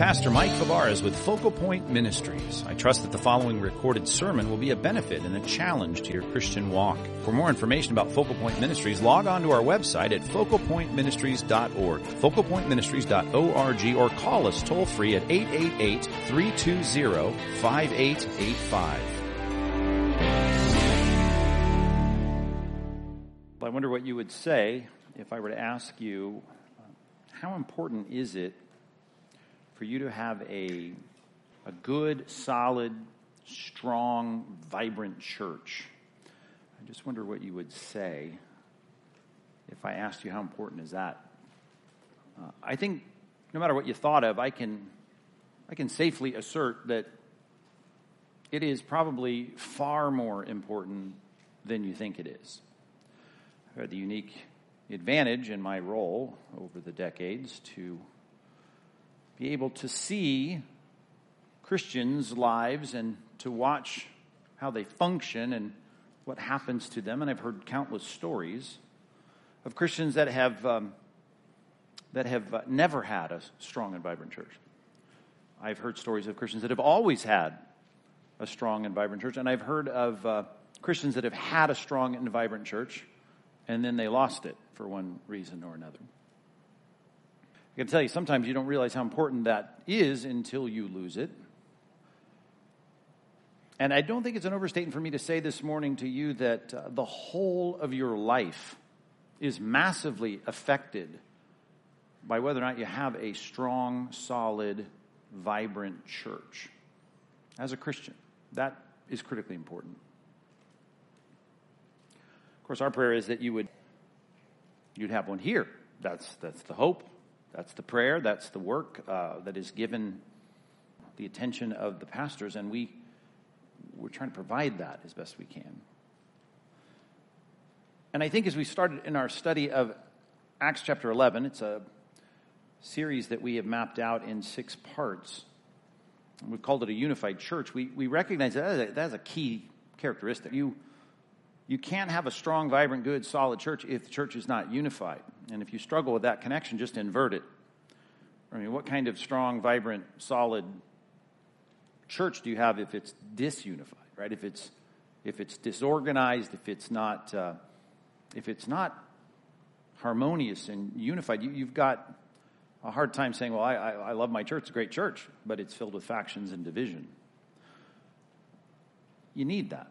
Pastor Mike Fabarez with Focal Point Ministries. I trust that the following recorded sermon will be a benefit and a challenge to your Christian walk. For more information about Focal Point Ministries, log on to our website at focalpointministries.org, focalpointministries.org, or call us toll free at 888-320-5885. I wonder what you would say if I were to ask you, how important is it for you to have a, a good, solid, strong, vibrant church. I just wonder what you would say if I asked you how important is that. Uh, I think no matter what you thought of, I can, I can safely assert that it is probably far more important than you think it is. I've had the unique advantage in my role over the decades to be able to see Christians' lives and to watch how they function and what happens to them. And I've heard countless stories of Christians that have, um, that have uh, never had a strong and vibrant church. I've heard stories of Christians that have always had a strong and vibrant church. And I've heard of uh, Christians that have had a strong and vibrant church and then they lost it for one reason or another. I can tell you, sometimes you don't realize how important that is until you lose it. And I don't think it's an overstatement for me to say this morning to you that uh, the whole of your life is massively affected by whether or not you have a strong, solid, vibrant church. As a Christian, that is critically important. Of course, our prayer is that you would you'd have one here. That's that's the hope. That's the prayer, that's the work uh, that is given the attention of the pastors, and we, we're trying to provide that as best we can. And I think as we started in our study of Acts chapter 11, it's a series that we have mapped out in six parts. We've called it a unified church. We, we recognize that that's a key characteristic. You, you can't have a strong, vibrant, good, solid church if the church is not unified. And if you struggle with that connection, just invert it. I mean, what kind of strong, vibrant, solid church do you have if it's disunified, right? If it's if it's disorganized, if it's not uh, if it's not harmonious and unified, you, have got a hard time saying, "Well, I, I, I love my church; it's a great church," but it's filled with factions and division. You need that.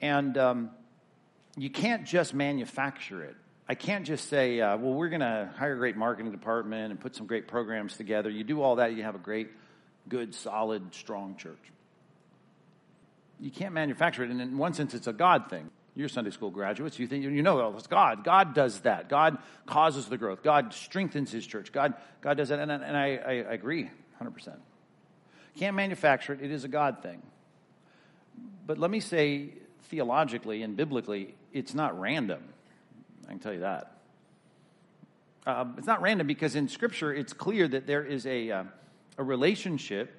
And um, you can't just manufacture it. I can't just say, uh, well, we're going to hire a great marketing department and put some great programs together. You do all that, you have a great, good, solid, strong church. You can't manufacture it. And in one sense, it's a God thing. You're Sunday school graduates. You think you know, well, it's God. God does that. God causes the growth. God strengthens His church. God, God does that. And, and I, I, I agree 100%. Can't manufacture it. It is a God thing. But let me say theologically and biblically, it's not random. I can tell you that. Uh, it's not random because in Scripture it's clear that there is a, uh, a relationship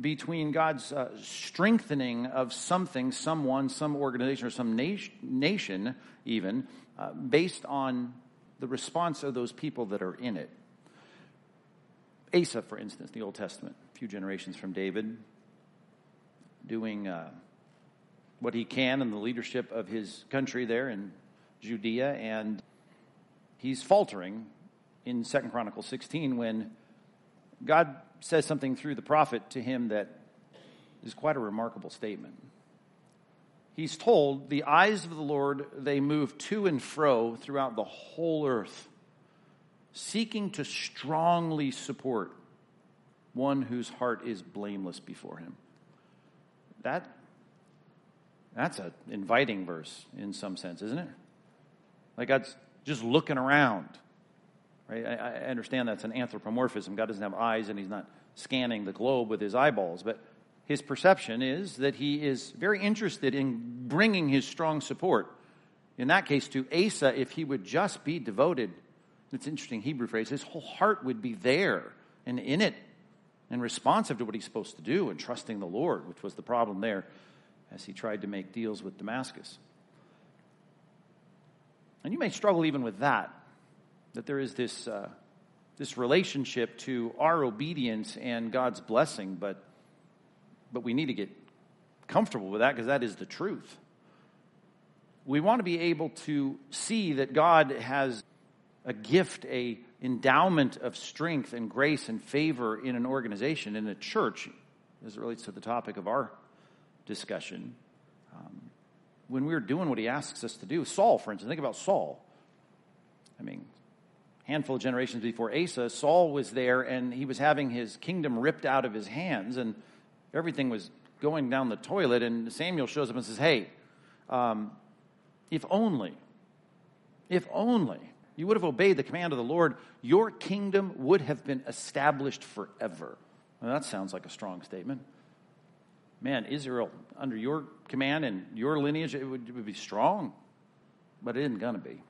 between God's uh, strengthening of something, someone, some organization, or some nation, nation even, uh, based on the response of those people that are in it. Asa, for instance, the Old Testament, a few generations from David, doing uh, what he can in the leadership of his country there in Judea, and he's faltering in Second Chronicles 16 when God says something through the prophet to him that is quite a remarkable statement. He's told, The eyes of the Lord, they move to and fro throughout the whole earth, seeking to strongly support one whose heart is blameless before him. That that's an inviting verse in some sense, isn't it? Like God's just looking around. Right? I, I understand that's an anthropomorphism. God doesn't have eyes and he's not scanning the globe with his eyeballs, but his perception is that he is very interested in bringing his strong support. In that case, to Asa, if he would just be devoted, it's an interesting Hebrew phrase, his whole heart would be there and in it and responsive to what he's supposed to do and trusting the Lord, which was the problem there as he tried to make deals with Damascus. And you may struggle even with that, that there is this, uh, this relationship to our obedience and God's blessing, but, but we need to get comfortable with that because that is the truth. We want to be able to see that God has a gift, a endowment of strength and grace and favor in an organization, in a church, as it relates to the topic of our discussion. Um, when we're doing what he asks us to do, Saul, for instance, think about Saul. I mean, handful of generations before Asa, Saul was there and he was having his kingdom ripped out of his hands and everything was going down the toilet. And Samuel shows up and says, Hey, um, if only, if only you would have obeyed the command of the Lord, your kingdom would have been established forever. Well, that sounds like a strong statement. Man, Israel, under your command and your lineage, it would, it would be strong, but it isn't going to be.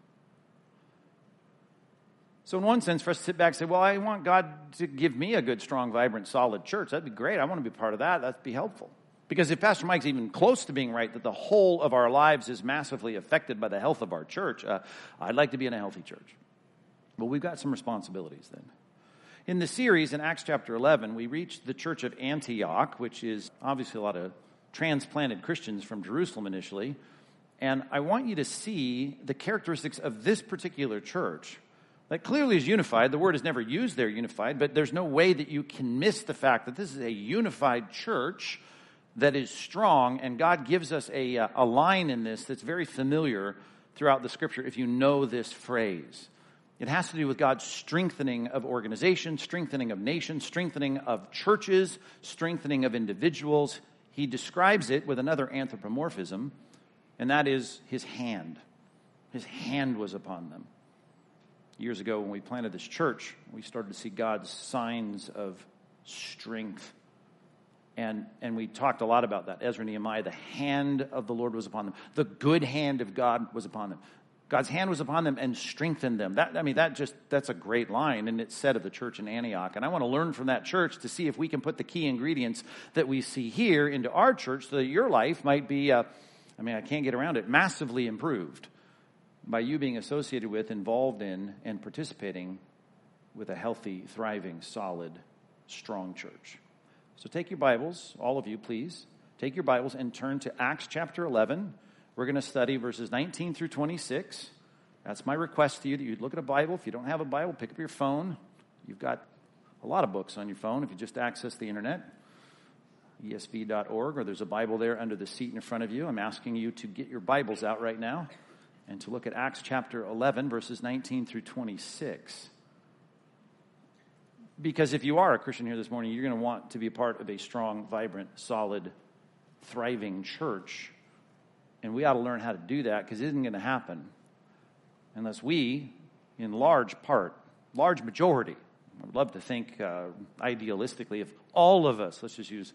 So, in one sense, for us to sit back and say, Well, I want God to give me a good, strong, vibrant, solid church, that'd be great. I want to be part of that. That'd be helpful. Because if Pastor Mike's even close to being right, that the whole of our lives is massively affected by the health of our church, uh, I'd like to be in a healthy church. But we've got some responsibilities then. In the series in Acts chapter 11, we reached the church of Antioch, which is obviously a lot of transplanted Christians from Jerusalem initially. And I want you to see the characteristics of this particular church that clearly is unified. The word is never used there, unified, but there's no way that you can miss the fact that this is a unified church that is strong, and God gives us a, uh, a line in this that's very familiar throughout the scripture if you know this phrase. It has to do with God's strengthening of organizations, strengthening of nations, strengthening of churches, strengthening of individuals. He describes it with another anthropomorphism, and that is his hand. His hand was upon them. Years ago, when we planted this church, we started to see God's signs of strength and, and we talked a lot about that. Ezra and Nehemiah, the hand of the Lord was upon them. The good hand of God was upon them. God's hand was upon them and strengthened them. That, I mean, that just, that's a great line, and it's said of the church in Antioch. And I want to learn from that church to see if we can put the key ingredients that we see here into our church so that your life might be, uh, I mean, I can't get around it, massively improved by you being associated with, involved in, and participating with a healthy, thriving, solid, strong church. So take your Bibles, all of you, please. Take your Bibles and turn to Acts chapter 11. We're going to study verses 19 through 26. That's my request to you that you look at a Bible. If you don't have a Bible, pick up your phone. You've got a lot of books on your phone if you just access the internet, esv.org, or there's a Bible there under the seat in front of you. I'm asking you to get your Bibles out right now and to look at Acts chapter 11, verses 19 through 26. Because if you are a Christian here this morning, you're going to want to be a part of a strong, vibrant, solid, thriving church. And we ought to learn how to do that because it isn't going to happen unless we, in large part, large majority, I would love to think uh, idealistically, if all of us, let's just use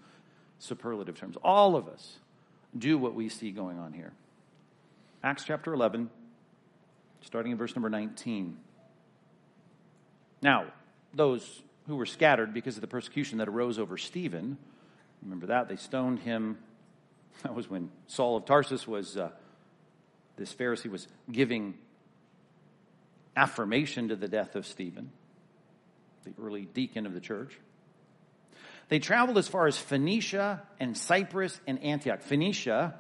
superlative terms, all of us do what we see going on here. Acts chapter 11, starting in verse number 19. Now, those who were scattered because of the persecution that arose over Stephen. Remember that? They stoned him. That was when Saul of Tarsus was, uh, this Pharisee was giving affirmation to the death of Stephen, the early deacon of the church. They traveled as far as Phoenicia and Cyprus and Antioch. Phoenicia,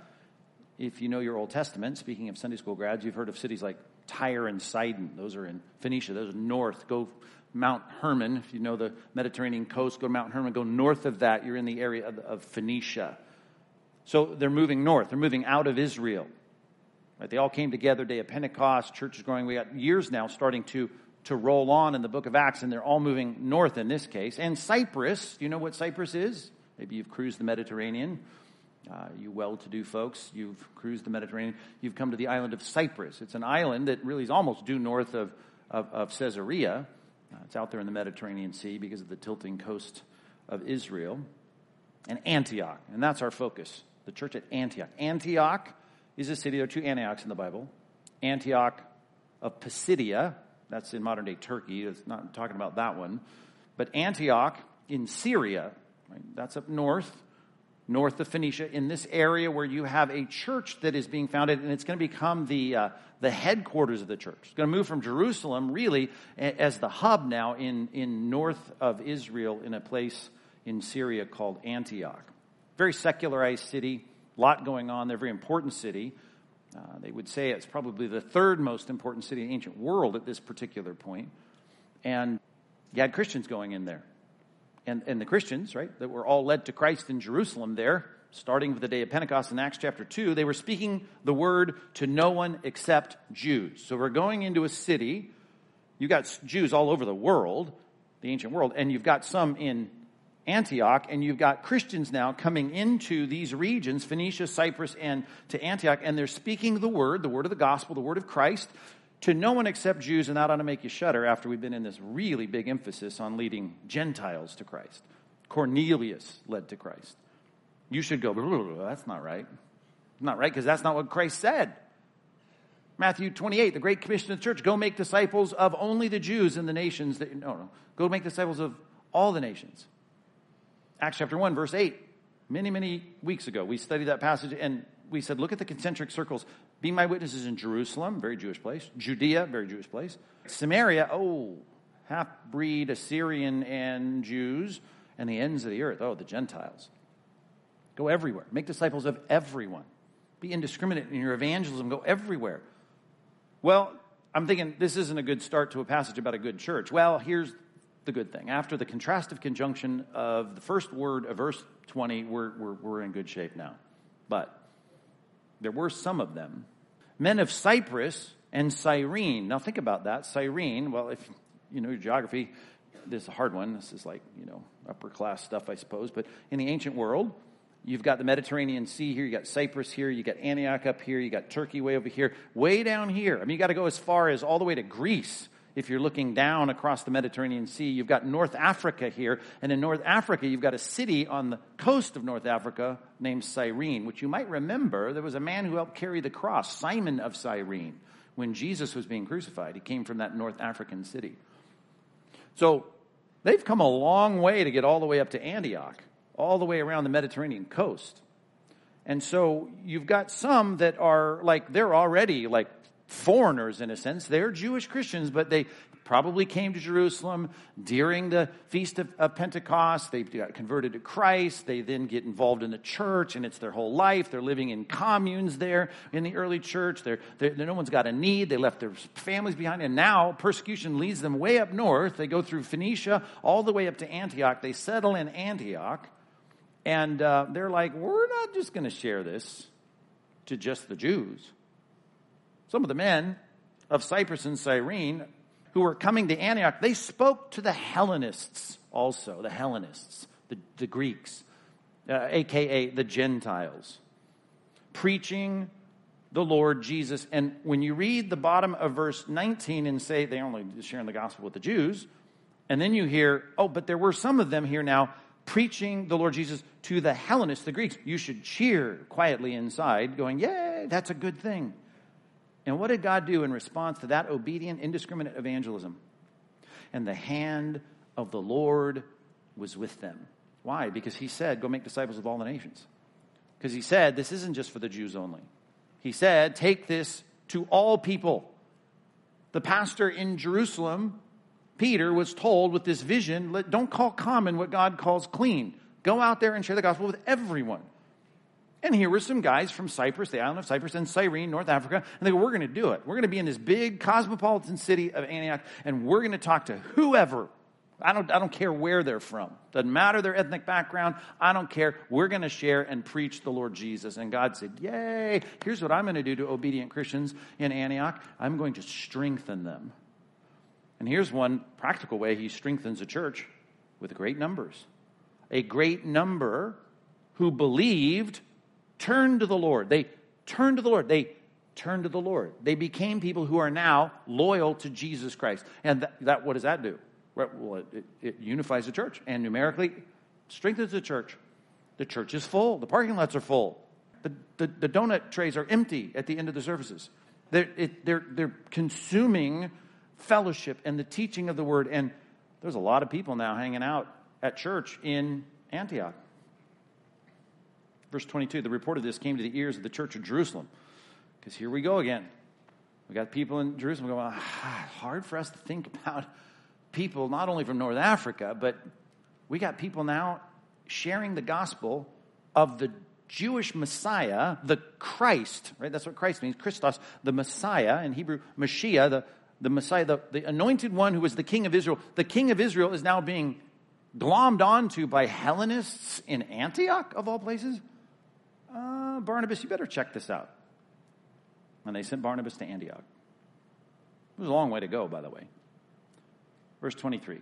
if you know your Old Testament, speaking of Sunday school grads, you've heard of cities like Tyre and Sidon. Those are in Phoenicia. Those are north. Go Mount Hermon. If you know the Mediterranean coast, go to Mount Hermon. Go north of that, you're in the area of, of Phoenicia. So they're moving north. They're moving out of Israel. Right? They all came together, day of Pentecost, church is growing. We got years now starting to, to roll on in the book of Acts, and they're all moving north in this case. And Cyprus, do you know what Cyprus is? Maybe you've cruised the Mediterranean. Uh, you well to do folks, you've cruised the Mediterranean. You've come to the island of Cyprus. It's an island that really is almost due north of, of, of Caesarea. Uh, it's out there in the Mediterranean Sea because of the tilting coast of Israel. And Antioch, and that's our focus. The church at Antioch. Antioch is a city. There are two Antiochs in the Bible. Antioch of Pisidia, that's in modern day Turkey. It's not talking about that one. But Antioch in Syria, right, that's up north. north of Phoenicia, in this area where you have a church that is being founded, and it's going to become the, uh, the headquarters of the church. It's going to move from Jerusalem, really, as the hub now in, in north of Israel in a place in Syria called Antioch. Very secularized city, a lot going on there, very important city. Uh, they would say it's probably the third most important city in the ancient world at this particular point. And you had Christians going in there. And, and the Christians, right, that were all led to Christ in Jerusalem there, starting with the day of Pentecost in Acts chapter 2, they were speaking the word to no one except Jews. So we're going into a city. You've got Jews all over the world, the ancient world, and you've got some in Antioch, and you've got Christians now coming into these regions, Phoenicia, Cyprus, and to Antioch, and they're speaking the word, the word of the gospel, the word of Christ, to no one except Jews, and that ought to make you shudder after we've been in this really big emphasis on leading Gentiles to Christ. Cornelius led to Christ. You should go, that's not right. Not right, because that's not what Christ said. Matthew 28, the Great Commission of the church go make disciples of only the Jews in the nations. That, no, no. Go make disciples of all the nations. Acts chapter 1, verse 8. Many, many weeks ago, we studied that passage and we said, look at the concentric circles. Be my witnesses in Jerusalem, very Jewish place. Judea, very Jewish place. Samaria, oh, half breed Assyrian and Jews. And the ends of the earth, oh, the Gentiles. Go everywhere. Make disciples of everyone. Be indiscriminate in your evangelism. Go everywhere. Well, I'm thinking this isn't a good start to a passage about a good church. Well, here's the good thing. After the contrastive conjunction of the first word of verse 20, we're, we're, we're in good shape now. But there were some of them. Men of Cyprus and Cyrene. Now think about that. Cyrene, well, if you know your geography, this is a hard one. This is like, you know, upper class stuff, I suppose. But in the ancient world, you've got the Mediterranean Sea here, you got Cyprus here, you got Antioch up here, you got Turkey way over here, way down here. I mean, you got to go as far as all the way to Greece if you're looking down across the Mediterranean Sea, you've got North Africa here. And in North Africa, you've got a city on the coast of North Africa named Cyrene, which you might remember there was a man who helped carry the cross, Simon of Cyrene, when Jesus was being crucified. He came from that North African city. So they've come a long way to get all the way up to Antioch, all the way around the Mediterranean coast. And so you've got some that are like, they're already like foreigners in a sense. They're Jewish Christians, but they probably came to Jerusalem during the Feast of, of, Pentecost. They got converted to Christ. They then get involved in the church, and it's their whole life. They're living in communes there in the early church. They're, they're, no one's got a need. They left their families behind, and now persecution leads them way up north. They go through Phoenicia all the way up to Antioch. They settle in Antioch, and uh, they're like, we're not just going to share this to just the Jews. Some of the men of Cyprus and Cyrene who were coming to Antioch, they spoke to the Hellenists also, the Hellenists, the, the Greeks, uh, aka the Gentiles, preaching the Lord Jesus. And when you read the bottom of verse 19 and say they only sharing the gospel with the Jews, and then you hear, oh, but there were some of them here now preaching the Lord Jesus to the Hellenists, the Greeks. You should cheer quietly inside, going, Yay, that's a good thing. And what did God do in response to that obedient, indiscriminate evangelism? And the hand of the Lord was with them. Why? Because he said, Go make disciples of all the nations. Because he said, This isn't just for the Jews only. He said, Take this to all people. The pastor in Jerusalem, Peter, was told with this vision don't call common what God calls clean. Go out there and share the gospel with everyone. And here were some guys from Cyprus, the island of Cyprus, and Cyrene, North Africa, and they go, We're going to do it. We're going to be in this big cosmopolitan city of Antioch, and we're going to talk to whoever. I don't, I don't care where they're from. Doesn't matter their ethnic background. I don't care. We're going to share and preach the Lord Jesus. And God said, Yay, here's what I'm going to do to obedient Christians in Antioch I'm going to strengthen them. And here's one practical way He strengthens a church with great numbers. A great number who believed turned to the Lord. They turned to the Lord. They turned to the Lord. They became people who are now loyal to Jesus Christ. And that, that what does that do? Well, it, it unifies the church and numerically strengthens the church. The church is full. The parking lots are full. The, the, the donut trays are empty at the end of the services. They're, it, they're, they're consuming fellowship and the teaching of the word. And there's a lot of people now hanging out at church in Antioch. Verse 22 the report of this came to the ears of the church of Jerusalem. Because here we go again. We got people in Jerusalem going, ah, hard for us to think about people not only from North Africa, but we got people now sharing the gospel of the Jewish Messiah, the Christ, right? That's what Christ means, Christos, the Messiah, in Hebrew, Mashiach, the, the Messiah, the, the anointed one who was the king of Israel. The king of Israel is now being glommed onto by Hellenists in Antioch, of all places. Barnabas, you better check this out. And they sent Barnabas to Antioch. It was a long way to go, by the way. Verse 23.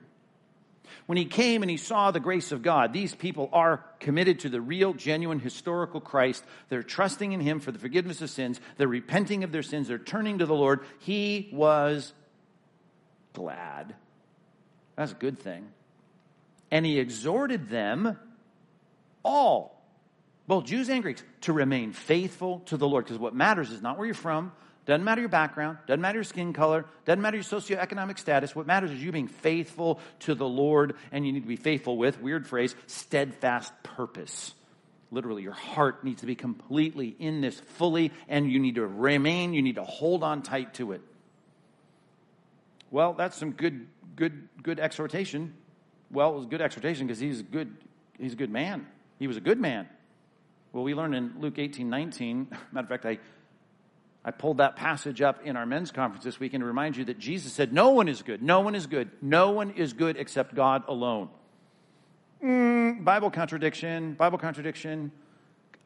When he came and he saw the grace of God, these people are committed to the real, genuine, historical Christ. They're trusting in him for the forgiveness of sins. They're repenting of their sins. They're turning to the Lord. He was glad. That's a good thing. And he exhorted them all, both Jews and Greeks, to remain faithful to the Lord. Because what matters is not where you're from, doesn't matter your background, doesn't matter your skin color, doesn't matter your socioeconomic status. What matters is you being faithful to the Lord, and you need to be faithful with, weird phrase, steadfast purpose. Literally, your heart needs to be completely in this fully, and you need to remain, you need to hold on tight to it. Well, that's some good, good, good exhortation. Well, it was good exhortation because he's a good, he's a good man. He was a good man. Well, we learn in Luke 18, 19. Matter of fact, I I pulled that passage up in our men's conference this weekend to remind you that Jesus said, No one is good. No one is good. No one is good except God alone. Mm, Bible contradiction. Bible contradiction.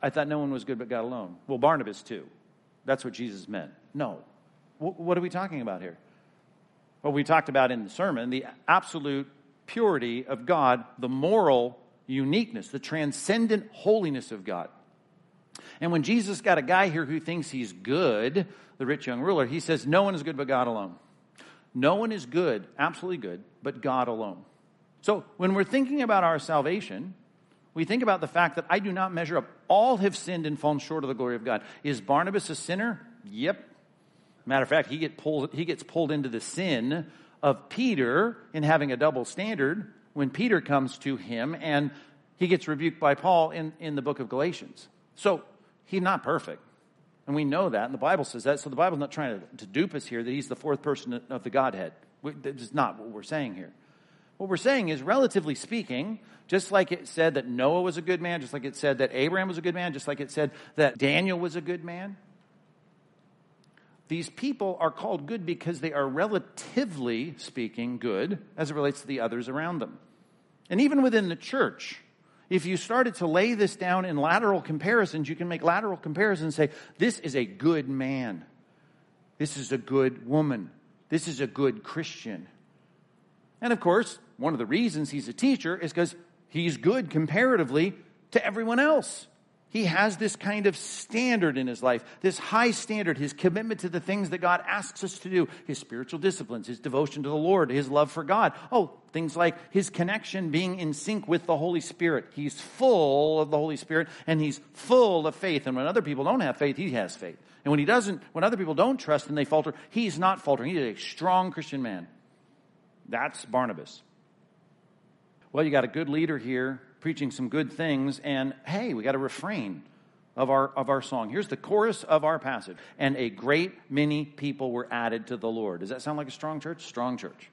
I thought no one was good but God alone. Well, Barnabas too. That's what Jesus meant. No. W- what are we talking about here? Well, we talked about in the sermon the absolute purity of God, the moral uniqueness, the transcendent holiness of God. And when Jesus got a guy here who thinks he's good, the rich young ruler, he says, No one is good but God alone. No one is good, absolutely good, but God alone. So when we're thinking about our salvation, we think about the fact that I do not measure up. All have sinned and fallen short of the glory of God. Is Barnabas a sinner? Yep. Matter of fact, he, get pulled, he gets pulled into the sin of Peter in having a double standard when Peter comes to him and he gets rebuked by Paul in, in the book of Galatians. So He's not perfect. And we know that, and the Bible says that. So the Bible's not trying to, to dupe us here that he's the fourth person of the Godhead. That's not what we're saying here. What we're saying is, relatively speaking, just like it said that Noah was a good man, just like it said that Abraham was a good man, just like it said that Daniel was a good man, these people are called good because they are relatively speaking good as it relates to the others around them. And even within the church, if you started to lay this down in lateral comparisons, you can make lateral comparisons and say, this is a good man. This is a good woman. This is a good Christian. And of course, one of the reasons he's a teacher is because he's good comparatively to everyone else. He has this kind of standard in his life, this high standard, his commitment to the things that God asks us to do, his spiritual disciplines, his devotion to the Lord, his love for God. Oh, things like his connection being in sync with the Holy Spirit. He's full of the Holy Spirit and he's full of faith. And when other people don't have faith, he has faith. And when he doesn't, when other people don't trust and they falter, he's not faltering. He's a strong Christian man. That's Barnabas. Well, you got a good leader here preaching some good things, and hey, we got a refrain of our, of our song. Here's the chorus of our passage. And a great many people were added to the Lord. Does that sound like a strong church? Strong church.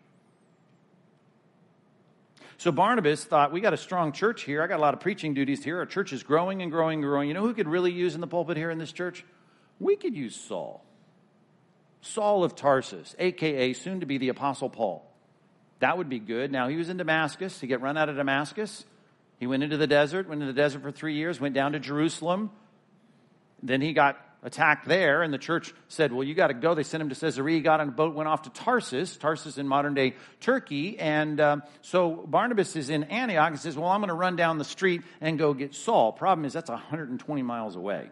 So Barnabas thought, we got a strong church here. I got a lot of preaching duties here. Our church is growing and growing and growing. You know who could really use in the pulpit here in this church? We could use Saul. Saul of Tarsus, aka soon to be the Apostle Paul. That would be good. Now, he was in Damascus. He got run out of Damascus. He went into the desert, went into the desert for three years, went down to Jerusalem. Then he got attacked there, and the church said, Well, you got to go. They sent him to Caesarea, got on a boat, went off to Tarsus, Tarsus in modern day Turkey. And um, so Barnabas is in Antioch and says, Well, I'm going to run down the street and go get Saul. Problem is, that's 120 miles away.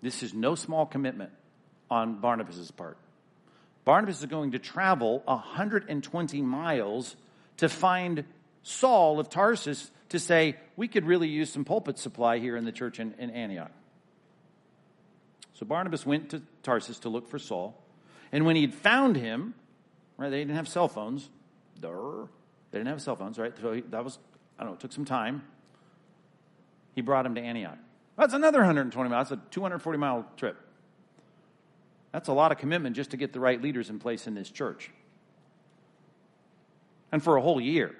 This is no small commitment on Barnabas' part. Barnabas is going to travel 120 miles to find Saul of Tarsus to say, we could really use some pulpit supply here in the church in, in Antioch. So Barnabas went to Tarsus to look for Saul. And when he'd found him, right, they didn't have cell phones. Durr. They didn't have cell phones, right? So he, that was, I don't know, it took some time. He brought him to Antioch. That's another 120 miles. That's a 240 mile trip. That's a lot of commitment just to get the right leaders in place in this church. And for a whole year.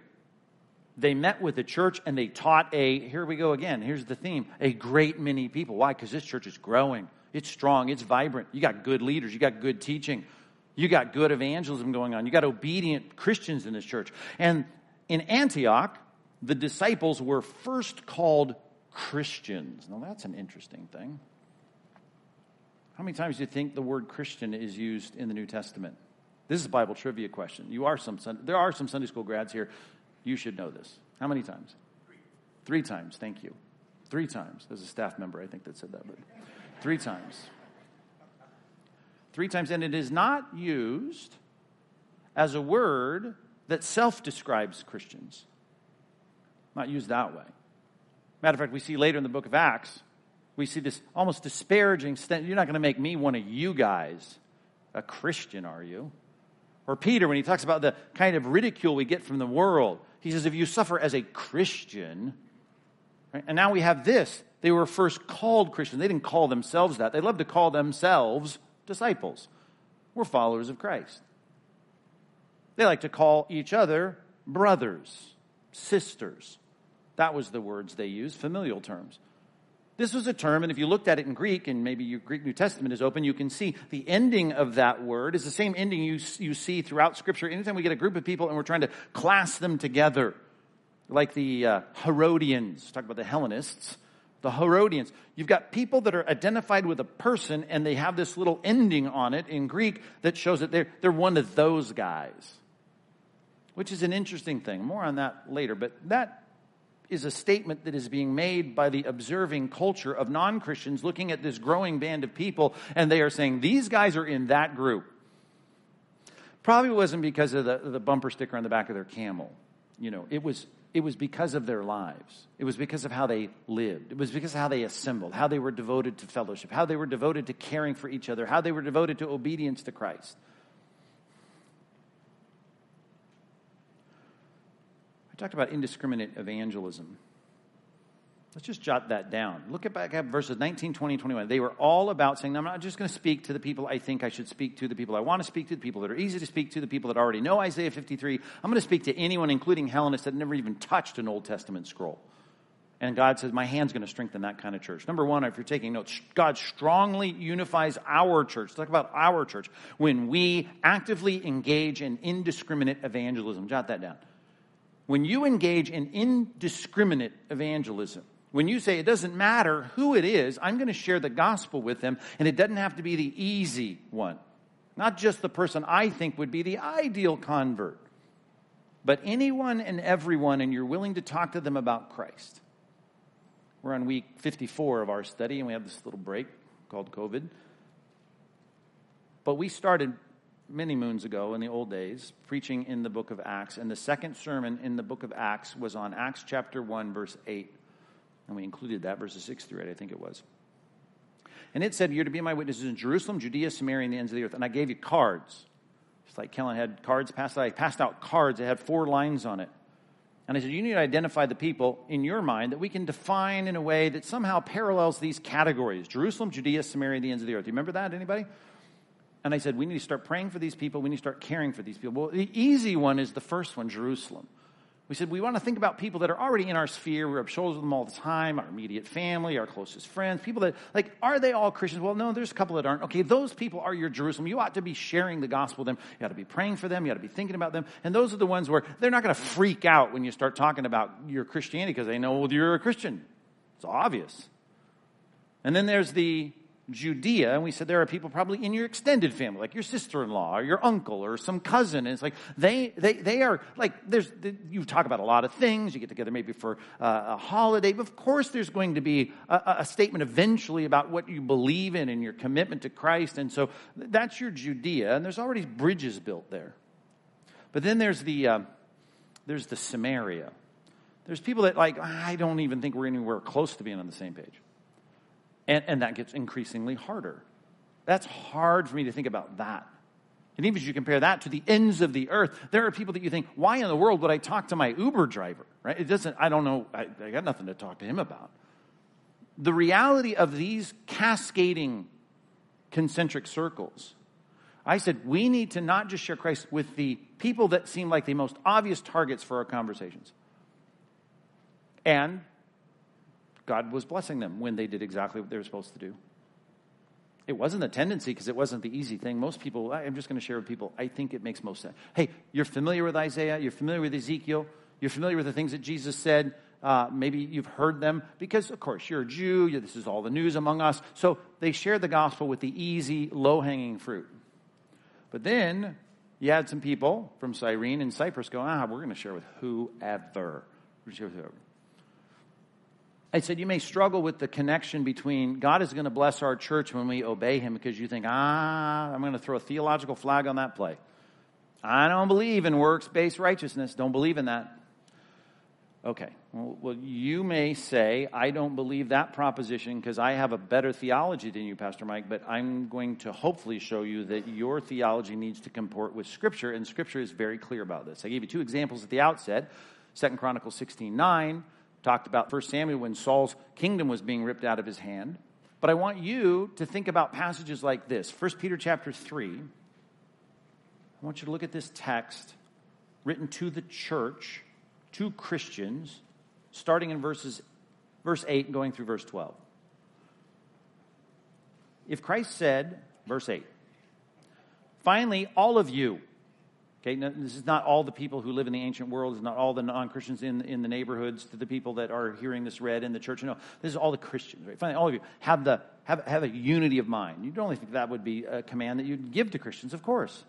They met with the church and they taught a, here we go again, here's the theme, a great many people. Why? Because this church is growing. It's strong, it's vibrant. You got good leaders, you got good teaching, you got good evangelism going on, you got obedient Christians in this church. And in Antioch, the disciples were first called Christians. Now, that's an interesting thing. How many times do you think the word Christian is used in the New Testament? This is a Bible trivia question. You are some there are some Sunday school grads here. You should know this. How many times? Three, Three times. Thank you. Three times. There's a staff member I think that said that, but three times. Three times, and it is not used as a word that self describes Christians. Not used that way. Matter of fact, we see later in the book of Acts, we see this almost disparaging You're not going to make me one of you guys a Christian, are you? Or Peter, when he talks about the kind of ridicule we get from the world, he says, if you suffer as a Christian, right? and now we have this. They were first called Christians. They didn't call themselves that. They love to call themselves disciples. We're followers of Christ. They like to call each other brothers, sisters. That was the words they used, familial terms. This was a term, and if you looked at it in Greek, and maybe your Greek New Testament is open, you can see the ending of that word is the same ending you, you see throughout Scripture. Anytime we get a group of people and we're trying to class them together, like the uh, Herodians, talk about the Hellenists, the Herodians. You've got people that are identified with a person, and they have this little ending on it in Greek that shows that they're, they're one of those guys, which is an interesting thing. More on that later, but that is a statement that is being made by the observing culture of non Christians looking at this growing band of people, and they are saying, These guys are in that group. Probably wasn't because of the, the bumper sticker on the back of their camel. You know, it was, it was because of their lives. It was because of how they lived. It was because of how they assembled, how they were devoted to fellowship, how they were devoted to caring for each other, how they were devoted to obedience to Christ. Talked about indiscriminate evangelism. Let's just jot that down. Look at back at verses 19, 20, 21. They were all about saying, I'm not just going to speak to the people I think I should speak to, the people I want to speak to, the people that are easy to speak to, the people that already know Isaiah 53. I'm going to speak to anyone, including Hellenists, that never even touched an Old Testament scroll. And God says, My hand's going to strengthen that kind of church. Number one, if you're taking notes, God strongly unifies our church. Talk about our church. When we actively engage in indiscriminate evangelism. Jot that down when you engage in indiscriminate evangelism, when you say it doesn't matter who it is, I'm going to share the gospel with them, and it doesn't have to be the easy one. Not just the person I think would be the ideal convert, but anyone and everyone, and you're willing to talk to them about Christ. We're on week 54 of our study, and we have this little break called COVID. But we started many moons ago in the old days, preaching in the book of Acts. And the second sermon in the book of Acts was on Acts chapter 1, verse 8. And we included that, verses 6 through 8, I think it was. And it said, You're to be my witnesses in Jerusalem, Judea, Samaria, and the ends of the earth. And I gave you cards. Just like Kellen had cards passed out. I passed out cards that had four lines on it. And I said, You need to identify the people in your mind that we can define in a way that somehow parallels these categories Jerusalem, Judea, Samaria, and the ends of the earth. Do you remember that? Anybody? And I said, we need to start praying for these people. We need to start caring for these people. Well, the easy one is the first one, Jerusalem. We said, we want to think about people that are already in our sphere. We're up shoulders with them all the time, our immediate family, our closest friends, people that, like, are they all Christians? Well, no, there's a couple that aren't. Okay, those people are your Jerusalem. You ought to be sharing the gospel with them. You ought to be praying for them. You ought to be thinking about them. And those are the ones where they're not going to freak out when you start talking about your Christianity because they know you're a Christian. It's obvious. And then there's the Judea, and we said there are people probably in your extended family, like your sister-in-law or your uncle or some cousin. And it's like they they they are like there's you talk about a lot of things. You get together maybe for uh, a holiday. But of course, there's going to be a, a, statement eventually about what you believe in and your commitment to Christ. And so that's your Judea, and there's already bridges built there. But then there's the uh, there's the Samaria. There's people that like I don't even think we're anywhere close to being on the same page. And, and that gets increasingly harder. That's hard for me to think about that. And even as you compare that to the ends of the earth, there are people that you think, why in the world would I talk to my Uber driver? Right? It doesn't, I don't know, I, I got nothing to talk to him about. the reality of these cascading concentric circles, I said we need to not just share Christ with the people that seem like the most obvious targets for our conversations. And God was blessing them when they did exactly what they were supposed to do. It wasn't a tendency because it wasn't the easy thing. Most people, I'm just going to share with people, I think it makes most sense. Hey, you're familiar with Isaiah, you're familiar with Ezekiel, you're familiar with the things that Jesus said. Uh, maybe you've heard them because, of course, you're a Jew. This is all the news among us. So they shared the gospel with the easy, low hanging fruit. But then you had some people from Cyrene and Cyprus go, ah, we're going to share with whoever. We're share with whoever. I said, you may struggle with the connection between God is going to bless our church when we obey Him because you think, ah, I'm going to throw a theological flag on that play. I don't believe in works based righteousness. Don't believe in that. Okay. Well, you may say, I don't believe that proposition because I have a better theology than you, Pastor Mike, but I'm going to hopefully show you that your theology needs to comport with Scripture, and Scripture is very clear about this. I gave you two examples at the outset. Second Chronicles 16 9 talked about First Samuel when Saul's kingdom was being ripped out of his hand. But I want you to think about passages like this. First Peter chapter 3. I want you to look at this text written to the church, to Christians, starting in verses verse 8 and going through verse 12. If Christ said, verse 8, finally, all of you, Okay, now, this is not all the people who live in the ancient world. It's not all the non-Christians in, in the neighborhoods to the people that are hearing this read in the church. No, this is all the Christians. Right? Finally, all of you have the have, have a unity of mind. You'd only think that would be a command that you'd give to Christians, of course.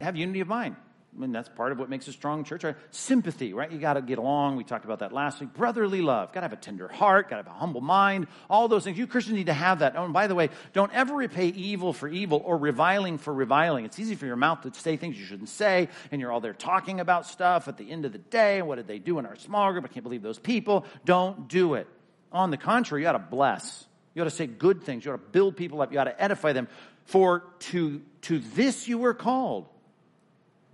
Have unity of mind. I mean, that's part of what makes a strong church. Right? Sympathy, right? You got to get along. We talked about that last week. Brotherly love. Got to have a tender heart. Got to have a humble mind. All those things. You Christians need to have that. Oh, and by the way, don't ever repay evil for evil or reviling for reviling. It's easy for your mouth to say things you shouldn't say, and you're all there talking about stuff at the end of the day. What did they do in our small group? I can't believe those people. Don't do it. On the contrary, you ought to bless. You ought to say good things. You ought to build people up. You ought to edify them. For to, to this you were called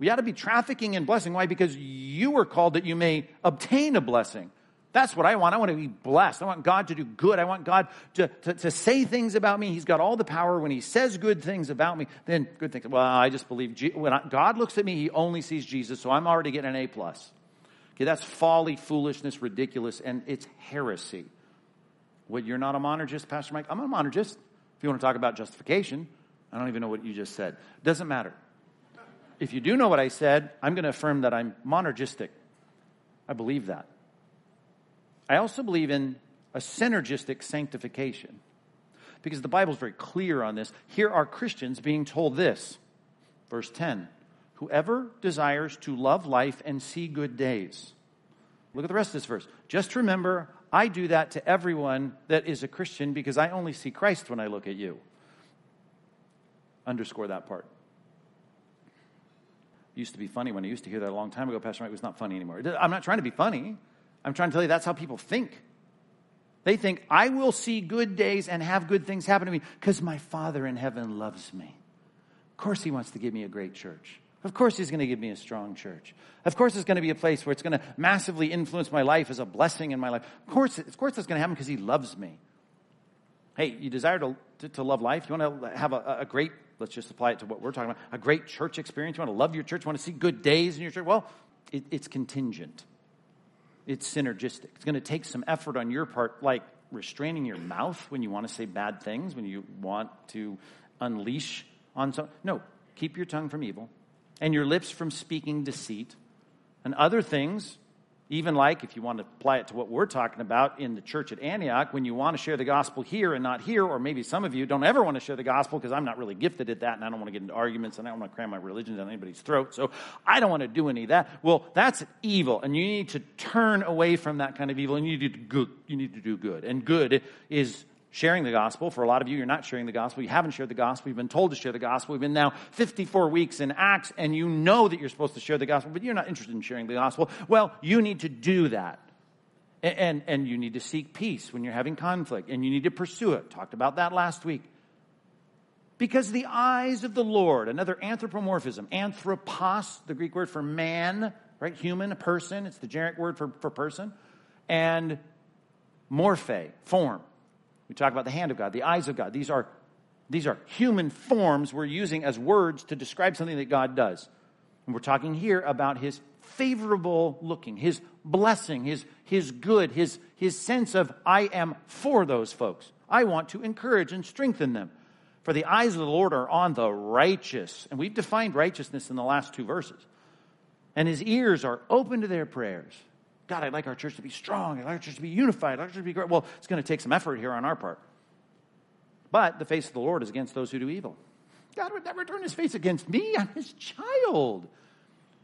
we ought to be trafficking in blessing. Why? Because you were called that you may obtain a blessing. That's what I want. I want to be blessed. I want God to do good. I want God to, to, to, say things about me. He's got all the power. When He says good things about me, then good things. Well, I just believe when God looks at me, He only sees Jesus, so I'm already getting an A plus. Okay, that's folly, foolishness, ridiculous, and it's heresy. What you're not a monergist, Pastor Mike? I'm a monergist. If you want to talk about justification, I don't even know what you just said. Doesn't matter if you do know what I said, I'm going to affirm that I'm monergistic. I believe that. I also believe in a synergistic sanctification because the Bible is very clear on this. Here are Christians being told this. Verse 10 Whoever desires to love life and see good days. Look at the rest of this verse. Just remember, I do that to everyone that is a Christian because I only see Christ when I look at you. Underscore that part used to be funny when I used to hear that a long time ago. Pastor Mike was not funny anymore. I'm not trying to be funny. I'm trying to tell you that's how people think. They think, I will see good days and have good things happen to me because my Father in heaven loves me. Of course, He wants to give me a great church. Of course, He's going to give me a strong church. Of course, it's going to be a place where it's going to massively influence my life as a blessing in my life. Of course, of course that's going to happen because He loves me. Hey, you desire to, to, to love life? You want to have a, a great let's just apply it to what we're talking about. A great church experience. You want to love your church, you want to see good days in your church. Well, it, it's contingent, it's synergistic. It's going to take some effort on your part, like restraining your mouth when you want to say bad things, when you want to unleash on some. No, keep your tongue from evil and your lips from speaking deceit and other things even like, if you want to apply it to what we're talking about in the church at Antioch, when you want to share the gospel here and not here, or maybe some of you don't ever want to share the gospel because I'm not really gifted at that and I don't want to get into arguments and I don't want to cram my religion down anybody's throat. So I don't want to do any of that. Well, that's evil. And you need to turn away from that kind of evil and you need to do good. You need to do good. And good is sharing the gospel. For a lot of you, you're not sharing the gospel. You haven't shared the gospel. You've been told to share the gospel. We've been now 54 weeks in Acts, and you know that you're supposed to share the gospel, but you're not interested in sharing the gospel. Well, you need to do that. And, and, and you need to seek peace when you're having conflict, and you need to pursue it. Talked about that last week. Because the eyes of the Lord, another anthropomorphism, anthropos, the Greek word for man, right? Human, a person, it's the generic word for, for person, and morphe, form We talk about the hand of God, the eyes of God. These are, these are human forms we're using as words to describe something that God does. And we're talking here about his favorable looking, his blessing, his, his good, his, his sense of, I am for those folks. I want to encourage and strengthen them. For the eyes of the Lord are on the righteous. And we've defined righteousness in the last two verses. And his ears are open to their prayers. God, I'd like our church to be strong. I'd like our church to be unified. I'd like our church to be great. Well, it's going to take some effort here on our part. But the face of the Lord is against those who do evil. God would never turn his face against me. I'm his child.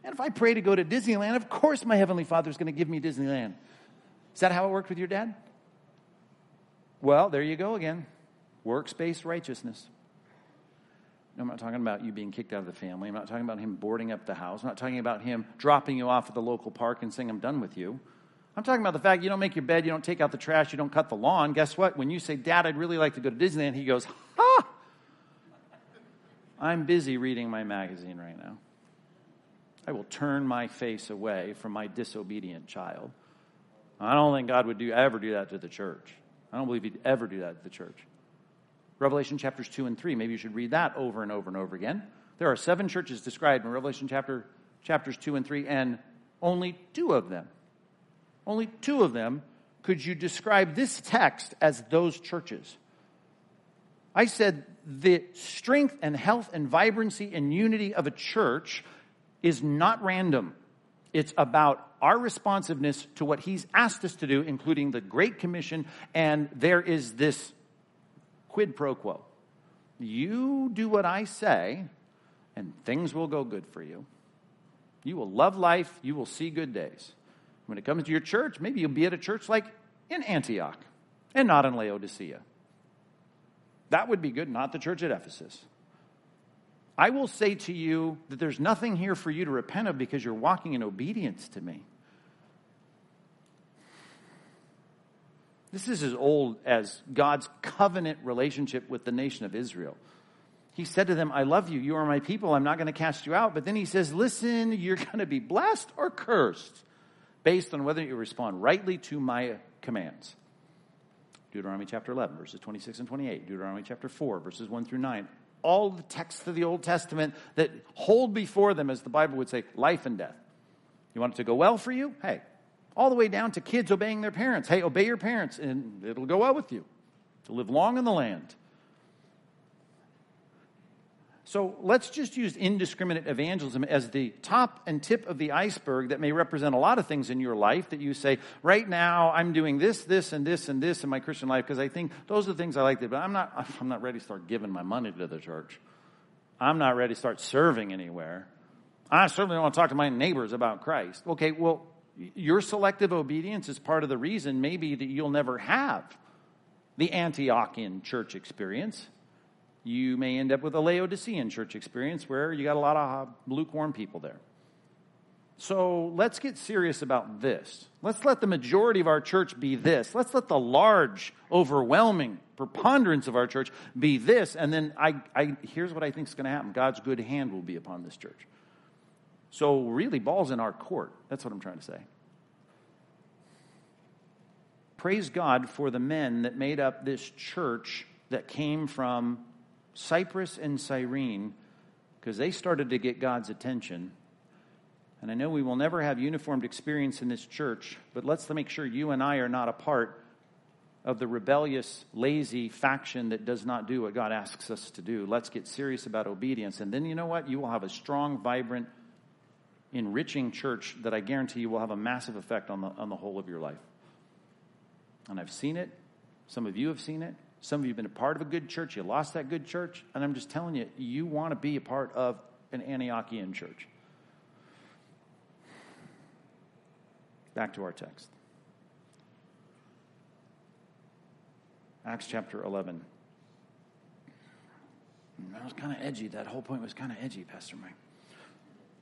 And if I pray to go to Disneyland, of course my Heavenly Father is going to give me Disneyland. Is that how it worked with your dad? Well, there you go again. Works based righteousness. I'm not talking about you being kicked out of the family. I'm not talking about him boarding up the house. I'm not talking about him dropping you off at the local park and saying, I'm done with you. I'm talking about the fact you don't make your bed, you don't take out the trash, you don't cut the lawn. Guess what? When you say, Dad, I'd really like to go to Disneyland, he goes, Ha! I'm busy reading my magazine right now. I will turn my face away from my disobedient child. I don't think God would do, ever do that to the church. I don't believe he'd ever do that to the church. Revelation chapters 2 and 3, maybe you should read that over and over and over again. There are seven churches described in Revelation chapter, chapters 2 and 3, and only two of them, only two of them, could you describe this text as those churches. I said the strength and health and vibrancy and unity of a church is not random. It's about our responsiveness to what he's asked us to do, including the Great Commission, and there is this quid pro quo. You do what I say, and things will go good for you. You will love life, you will see good days. When it comes to your church, maybe you'll be at a church like in Antioch and not in Laodicea. That would be good, not the church at Ephesus. I will say to you that there's nothing here for you to repent of because you're walking in obedience to me. This is as old as God's covenant relationship with the nation of Israel. He said to them, I love you. You are my people. I'm not going to cast you out. But then he says, Listen, you're going to be blessed or cursed based on whether you respond rightly to my commands. Deuteronomy chapter 11, verses 26 and 28. Deuteronomy chapter 4, verses 1 through 9 all the texts of the Old Testament that hold before them, as the Bible would say, life and death. You want it to go well for you? Hey, all the way down to kids obeying their parents. Hey, obey your parents, and it'll go well with you. To live long in the land. So let's just use indiscriminate evangelism as the top and tip of the iceberg that may represent a lot of things in your life that you say, right now I'm doing this, this, and this, and this in my Christian life because I think those are the things I like to do, but I'm not, I'm not ready to start giving my money to the church. I'm not ready to start serving anywhere. I certainly don't want to talk to my neighbors about Christ. Okay, well, your selective obedience is part of the reason maybe that you'll never have the Antiochian church experience you may end up with a Laodicean church experience where you got a lot of lukewarm people there. So let's get serious about this. Let's let the majority of our church be this. Let's let the large, overwhelming preponderance of our church be this. And then I, I here's what I think is going to happen God's good hand will be upon this church. So, really, ball's in our court. That's what I'm trying to say. Praise God for the men that made up this church that came from Cyprus and Cyrene because they started to get God's attention. And I know we will never have uniformed experience in this church, but let's make sure you and I are not a part of the rebellious, lazy faction that does not do what God asks us to do. Let's get serious about obedience. And then you know what? You will have a strong, vibrant, enriching church that I guarantee you will have a massive effect on the, on the whole of your life. And I've seen it. Some of you have seen it. Some of you have been a part of a good church, you lost that good church, and I'm just telling you, you want to be a part of an Antiochian church. Back to our text. Acts chapter 11. That was kind of edgy. That whole point was kind of edgy, Pastor Mike.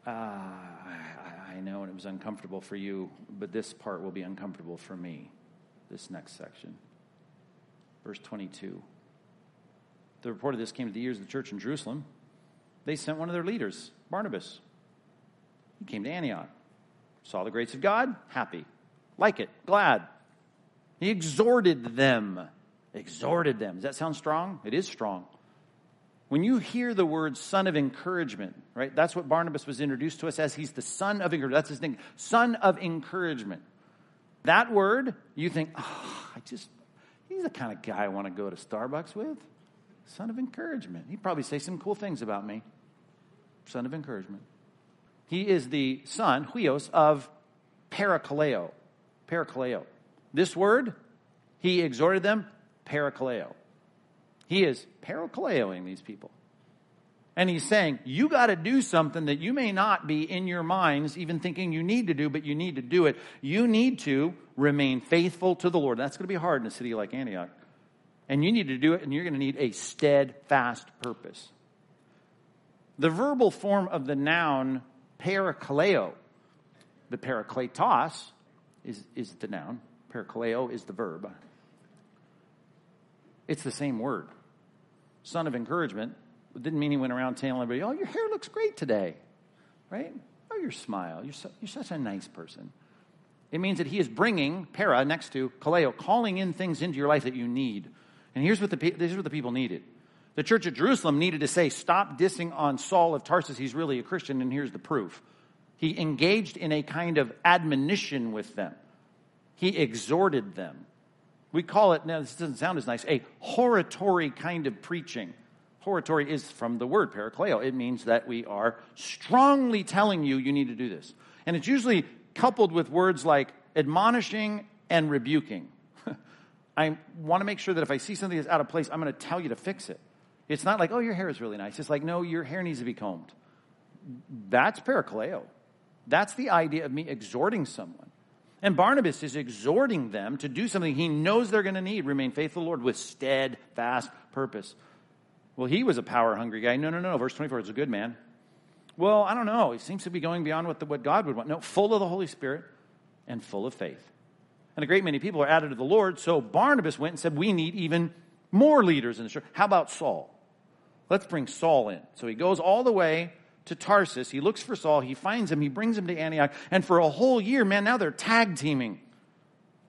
Uh, I, I know, it was uncomfortable for you, but this part will be uncomfortable for me, this next section. Verse 22. The report of this came to the ears of the church in Jerusalem. They sent one of their leaders, Barnabas. He came to Antioch, saw the grace of God, happy, like it, glad. He exhorted them exhorted them. Does that sound strong? It is strong. When you hear the word son of encouragement, right? That's what Barnabas was introduced to us as. He's the son of encouragement. That's his name. Son of encouragement. That word, you think, oh, I just, he's the kind of guy I want to go to Starbucks with. Son of encouragement. He'd probably say some cool things about me. Son of encouragement. He is the son, huios, of parakaleo. Parakaleo. This word, he exhorted them, parakaleo. He is parakaleoing these people. And he's saying, you got to do something that you may not be in your minds even thinking you need to do, but you need to do it. You need to remain faithful to the Lord. That's going to be hard in a city like Antioch. And you need to do it, and you're going to need a steadfast purpose. The verbal form of the noun parakaleo, the parakletos is, is the noun, parakaleo is the verb. It's the same word. Son of encouragement. It didn't mean he went around telling everybody, oh, your hair looks great today, right? Oh, your smile. You're, so, you're such a nice person. It means that he is bringing, para next to kaleo, calling in things into your life that you need. And here's what the, is what the people needed. The church at Jerusalem needed to say, stop dissing on Saul of Tarsus. He's really a Christian, and here's the proof. He engaged in a kind of admonition with them. He exhorted them. We call it, now this doesn't sound as nice, a hortatory kind of preaching. Hortatory is from the word parakaleo. It means that we are strongly telling you you need to do this. And it's usually coupled with words like admonishing and rebuking. I want to make sure that if I see something that's out of place, I'm going to tell you to fix it. It's not like, oh, your hair is really nice. It's like, no, your hair needs to be combed. That's parakaleo. That's the idea of me exhorting someone. And Barnabas is exhorting them to do something he knows they're going to need remain faithful to the Lord with steadfast purpose. Well, he was a power hungry guy. No, no, no. Verse 24 is a good man. Well, I don't know. He seems to be going beyond what, the, what God would want. No, full of the Holy Spirit and full of faith. And a great many people are added to the Lord. So Barnabas went and said, We need even more leaders in the church. How about Saul? Let's bring Saul in. So he goes all the way to Tarsus. He looks for Saul. He finds him. He brings him to Antioch. And for a whole year, man, now they're tag teaming.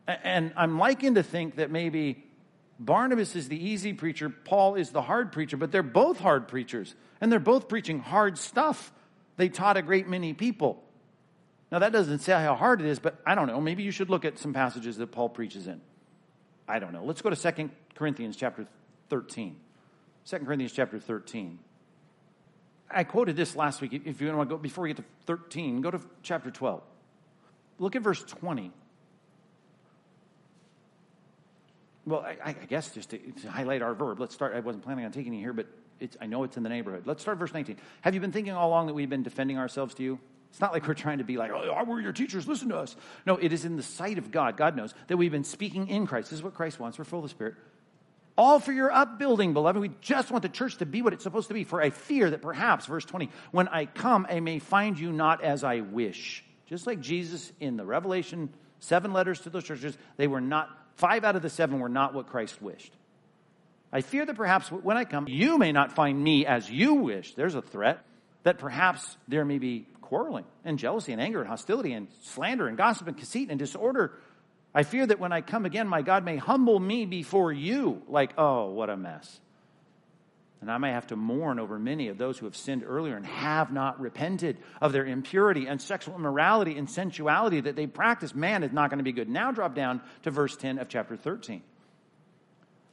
And I'm likened to think that maybe Barnabas is the easy preacher, Paul is the hard preacher, but they're both hard preachers. And they're both preaching hard stuff. They taught a great many people. Now, that doesn't say how hard it is, but I don't know. Maybe you should look at some passages that Paul preaches in. I don't know. Let's go to 2 Corinthians chapter 13. 2 Corinthians chapter 13. I quoted this last week. If you want to go, before we get to 13, go to chapter 12. Look at verse 20. Well, I, I guess just to, to, highlight our verb, let's start. I wasn't planning on taking you here, but I know it's in the neighborhood. Let's start verse 19. Have you been thinking all along that we've been defending ourselves to you? It's not like we're trying to be like, oh, we're your teachers, listen to us. No, it is in the sight of God, God knows, that we've been speaking in Christ. This is what Christ wants. We're full of the Spirit all for your upbuilding, beloved. We just want the church to be what it's supposed to be. For I fear that perhaps, verse 20, when I come, I may find you not as I wish. Just like Jesus in the Revelation seven letters to those churches, they were not, five out of the seven were not what Christ wished. I fear that perhaps when I come, you may not find me as you wish. There's a threat that perhaps there may be quarreling and jealousy and anger and hostility and slander and gossip and conceit and disorder I fear that when I come again, my God may humble me before you, like, oh, what a mess. And I may have to mourn over many of those who have sinned earlier and have not repented of their impurity and sexual immorality and sensuality that they practice. Man is not going to be good. Now drop down to verse 10 of chapter 13.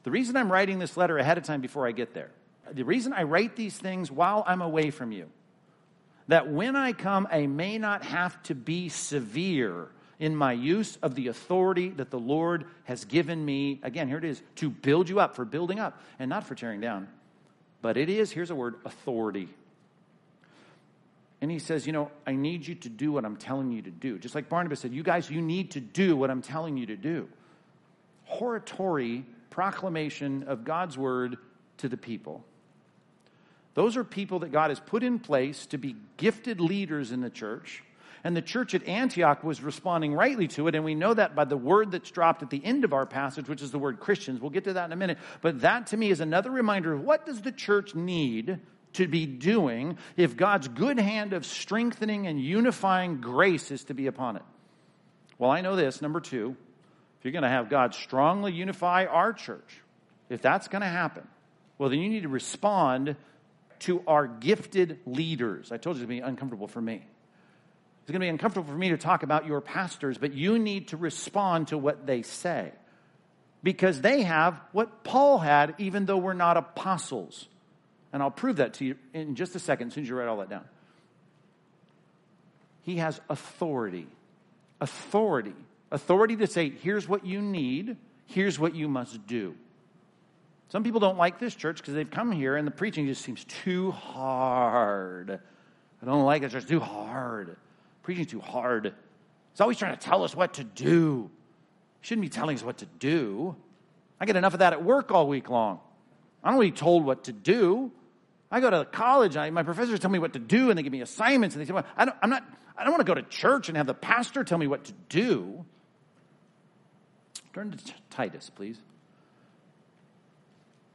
The reason I'm writing this letter ahead of time before I get there, the reason I write these things while I'm away from you, that when I come, I may not have to be severe in my use of the authority that the Lord has given me. Again, here it is to build you up, for building up, and not for tearing down. But it is, here's a word, authority. And he says, You know, I need you to do what I'm telling you to do. Just like Barnabas said, You guys, you need to do what I'm telling you to do. Hortatory proclamation of God's word to the people. Those are people that God has put in place to be gifted leaders in the church and the church at Antioch was responding rightly to it. And we know that by the word that's dropped at the end of our passage, which is the word Christians. We'll get to that in a minute. But that to me is another reminder of what does the church need to be doing if God's good hand of strengthening and unifying grace is to be upon it? Well, I know this. Number two, if you're going to have God strongly unify our church, if that's going to happen, well, then you need to respond to our gifted leaders. I told you to be uncomfortable for me. It's going to be uncomfortable for me to talk about your pastors, but you need to respond to what they say because they have what Paul had, even though we're not apostles. And I'll prove that to you in just a second, as soon as you write all that down. He has authority. Authority. Authority to say, here's what you need, here's what you must do. Some people don't like this church because they've come here and the preaching just seems too hard. I don't like it, it's just too hard. Preaching too hard. He's always trying to tell us what to do. He shouldn't be telling us what to do. I get enough of that at work all week long. I don't to be told what to do. I go to college, I, my professors tell me what to do, and they give me assignments, and they say, well, I don't, I'm not, I don't want to go to church and have the pastor tell me what to do. Turn to Titus, please.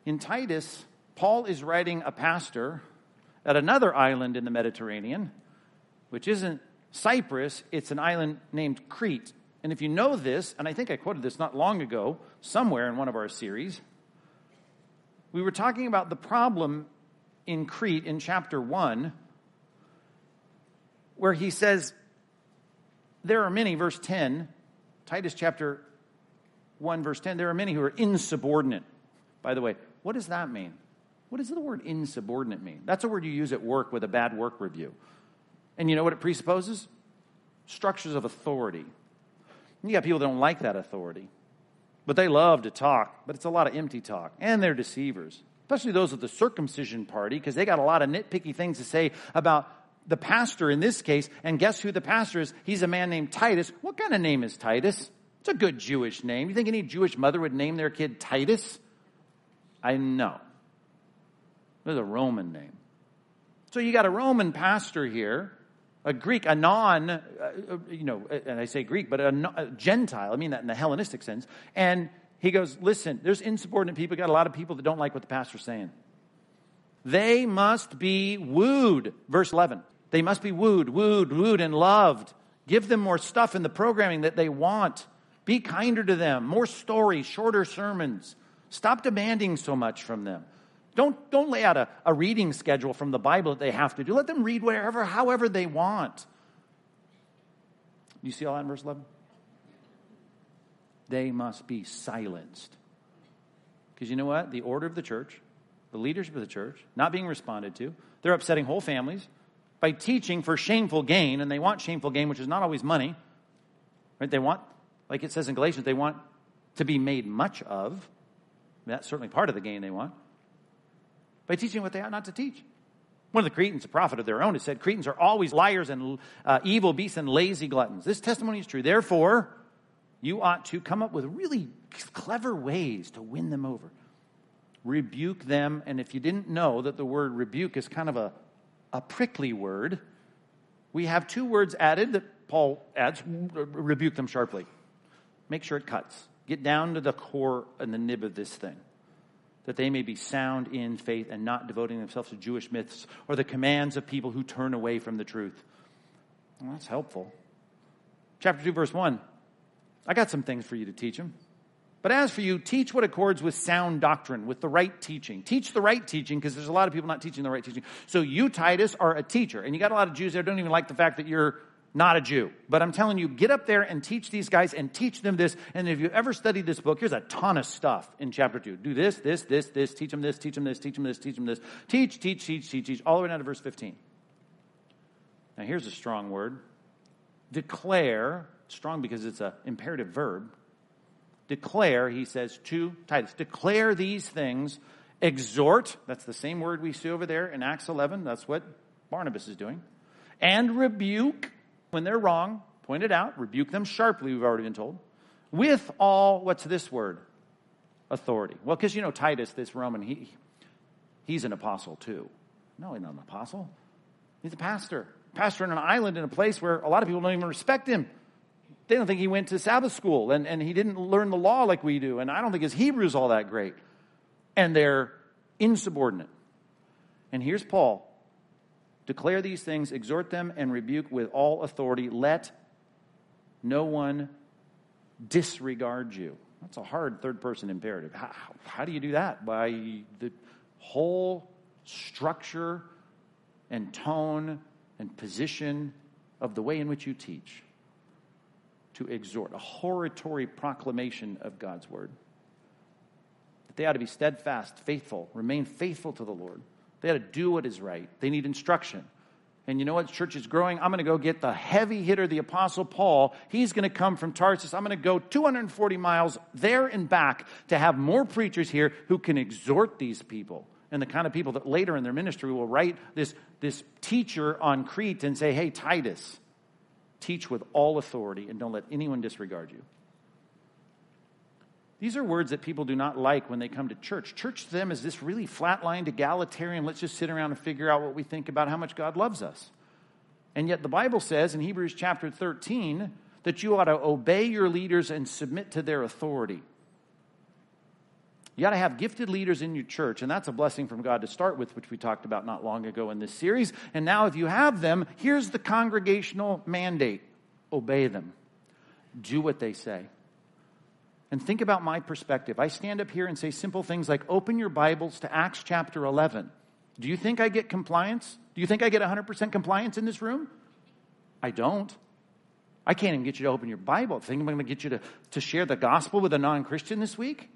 In Titus, Paul is writing a pastor at another island in the Mediterranean, which isn't Cyprus, it's an island named Crete. And if you know this, and I think I quoted this not long ago, somewhere in one of our series, we were talking about the problem in Crete in chapter 1, where he says, There are many, verse 10, Titus chapter 1, verse 10, there are many who are insubordinate. By the way, what does that mean? What does the word insubordinate mean? That's a word you use at work with a bad work review. And you know what it presupposes? Structures of authority. You got people that don't like that authority, but they love to talk, but it's a lot of empty talk. And they're deceivers, especially those of the circumcision party, because they got a lot of nitpicky things to say about the pastor in this case. And guess who the pastor is? He's a man named Titus. What kind of name is Titus? It's a good Jewish name. You think any Jewish mother would name their kid Titus? I know. It was a Roman name. So you got a Roman pastor here, a Greek, a non, uh, uh you know, and I say Greek, but a, a, Gentile. I mean that in the Hellenistic sense. And he goes, listen, there's insubordinate people. Got a lot of people that don't like what the pastor's saying. They must be wooed. Verse 11. They must be wooed, wooed, wooed, and loved. Give them more stuff in the programming that they want. Be kinder to them. More stories, shorter sermons. Stop demanding so much from them. Don't, don't lay out a, a reading schedule from the Bible that they have to do. Let them read wherever, however they want. You see all that in verse 11? They must be silenced. Because you know what? The order of the church, the leadership of the church, not being responded to, they're upsetting whole families by teaching for shameful gain, and they want shameful gain, which is not always money. Right? They want, like it says in Galatians, they want to be made much of. That's certainly part of the gain they want. By teaching what they ought not to teach. One of the Cretans, a prophet of their own, has said Cretans are always liars and uh, evil beasts and lazy gluttons. This testimony is true. Therefore, you ought to come up with really clever ways to win them over. Rebuke them. And if you didn't know that the word rebuke is kind of a, a prickly word, we have two words added that Paul adds rebuke them sharply. Make sure it cuts. Get down to the core and the nib of this thing. That they may be sound in faith and not devoting themselves to Jewish myths or the commands of people who turn away from the truth. Well, that's helpful. Chapter 2, verse 1. I got some things for you to teach them. But as for you, teach what accords with sound doctrine, with the right teaching. Teach the right teaching because there's a lot of people not teaching the right teaching. So you, Titus, are a teacher. And you got a lot of Jews there don't even like the fact that you're not a Jew. But I'm telling you, get up there and teach these guys and teach them this. And if you ever studied this book, here's a ton of stuff in chapter two. Do this, this, this, this, teach them this, teach them this, teach them this, teach them this. Teach, teach, teach, teach, teach, all the way down to verse 15. Now here's a strong word. Declare, strong because it's an imperative verb. Declare, he says to Titus, declare these things, exhort, that's the same word we see over there in Acts 11, that's what Barnabas is doing, and rebuke when they're wrong, point it out, rebuke them sharply, we've already been told, with all, what's this word? Authority. Well, because you know Titus, this Roman, he, he's an apostle too. No, he's not an apostle. He's a pastor. Pastor in an island in a place where a lot of people don't even respect him. They don't think he went to Sabbath school and, and he didn't learn the law like we do. And I don't think his Hebrew's all that great. And they're insubordinate. And here's Paul Declare these things, exhort them, and rebuke with all authority. Let no one disregard you. That's a hard third person imperative. How, how do you do that? By the whole structure and tone and position of the way in which you teach to exhort, a hortatory proclamation of God's word. That they ought to be steadfast, faithful, remain faithful to the Lord. They ought to do what is right. They need instruction. And you know what? Church is growing. I'm going to go get the heavy hitter, the Apostle Paul. He's going to come from Tarsus. I'm going to go 240 miles there and back to have more preachers here who can exhort these people. And the kind of people that later in their ministry will write this, this teacher on Crete and say, Hey, Titus, teach with all authority and don't let anyone disregard you. These are words that people do not like when they come to church. Church to them is this really flatlined, egalitarian, let's just sit around and figure out what we think about how much God loves us. And yet the Bible says in Hebrews chapter 13 that you ought to obey your leaders and submit to their authority. You got to have gifted leaders in your church, and that's a blessing from God to start with, which we talked about not long ago in this series. And now, if you have them, here's the congregational mandate obey them, do what they say. And think about my perspective. I stand up here and say simple things like open your Bibles to Acts chapter 11. Do you think I get compliance? Do you think I get 100% compliance in this room? I don't. I can't even get you to open your Bible. Think I'm going to get you to, to share the gospel with a non Christian this week?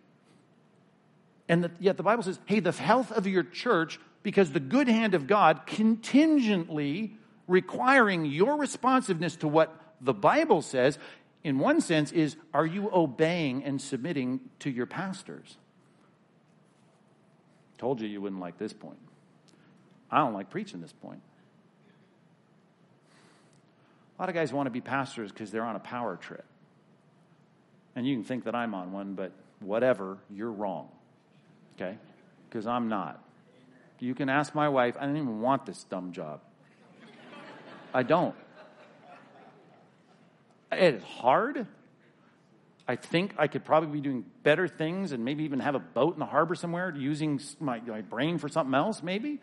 And the, yet the Bible says, hey, the health of your church, because the good hand of God contingently requiring your responsiveness to what the Bible says, in one sense, is are you obeying and submitting to your pastors? Told you you wouldn't like this point. I don't like preaching this point. A lot of guys want to be pastors because they're on a power trip. And you can think that I'm on one, but whatever, you're wrong okay? Because I'm not. You can ask my wife, I don't even want this dumb job. I don't. It's hard. I think I could probably be doing better things and maybe even have a boat in the harbor somewhere using my, my brain for something else, maybe.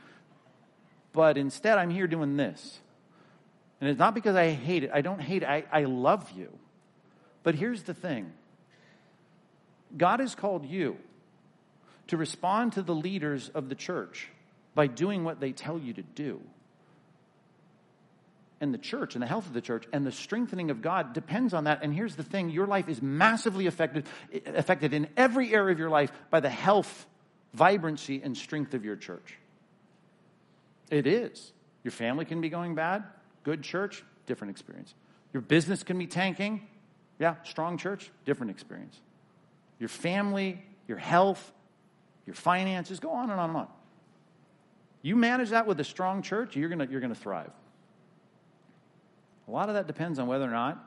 But instead, I'm here doing this. And it's not because I hate it. I don't hate it. I, I love you. But here's the thing God has called you to respond to the leaders of the church by doing what they tell you to do. And the church and the health of the church and the strengthening of God depends on that. And here's the thing your life is massively affected, affected in every area of your life by the health, vibrancy, and strength of your church. It is. Your family can be going bad, good church, different experience. Your business can be tanking, yeah, strong church, different experience. Your family, your health, your finances, go on and on and on. You manage that with a strong church, you're going you're going to thrive. A lot of that depends on whether or not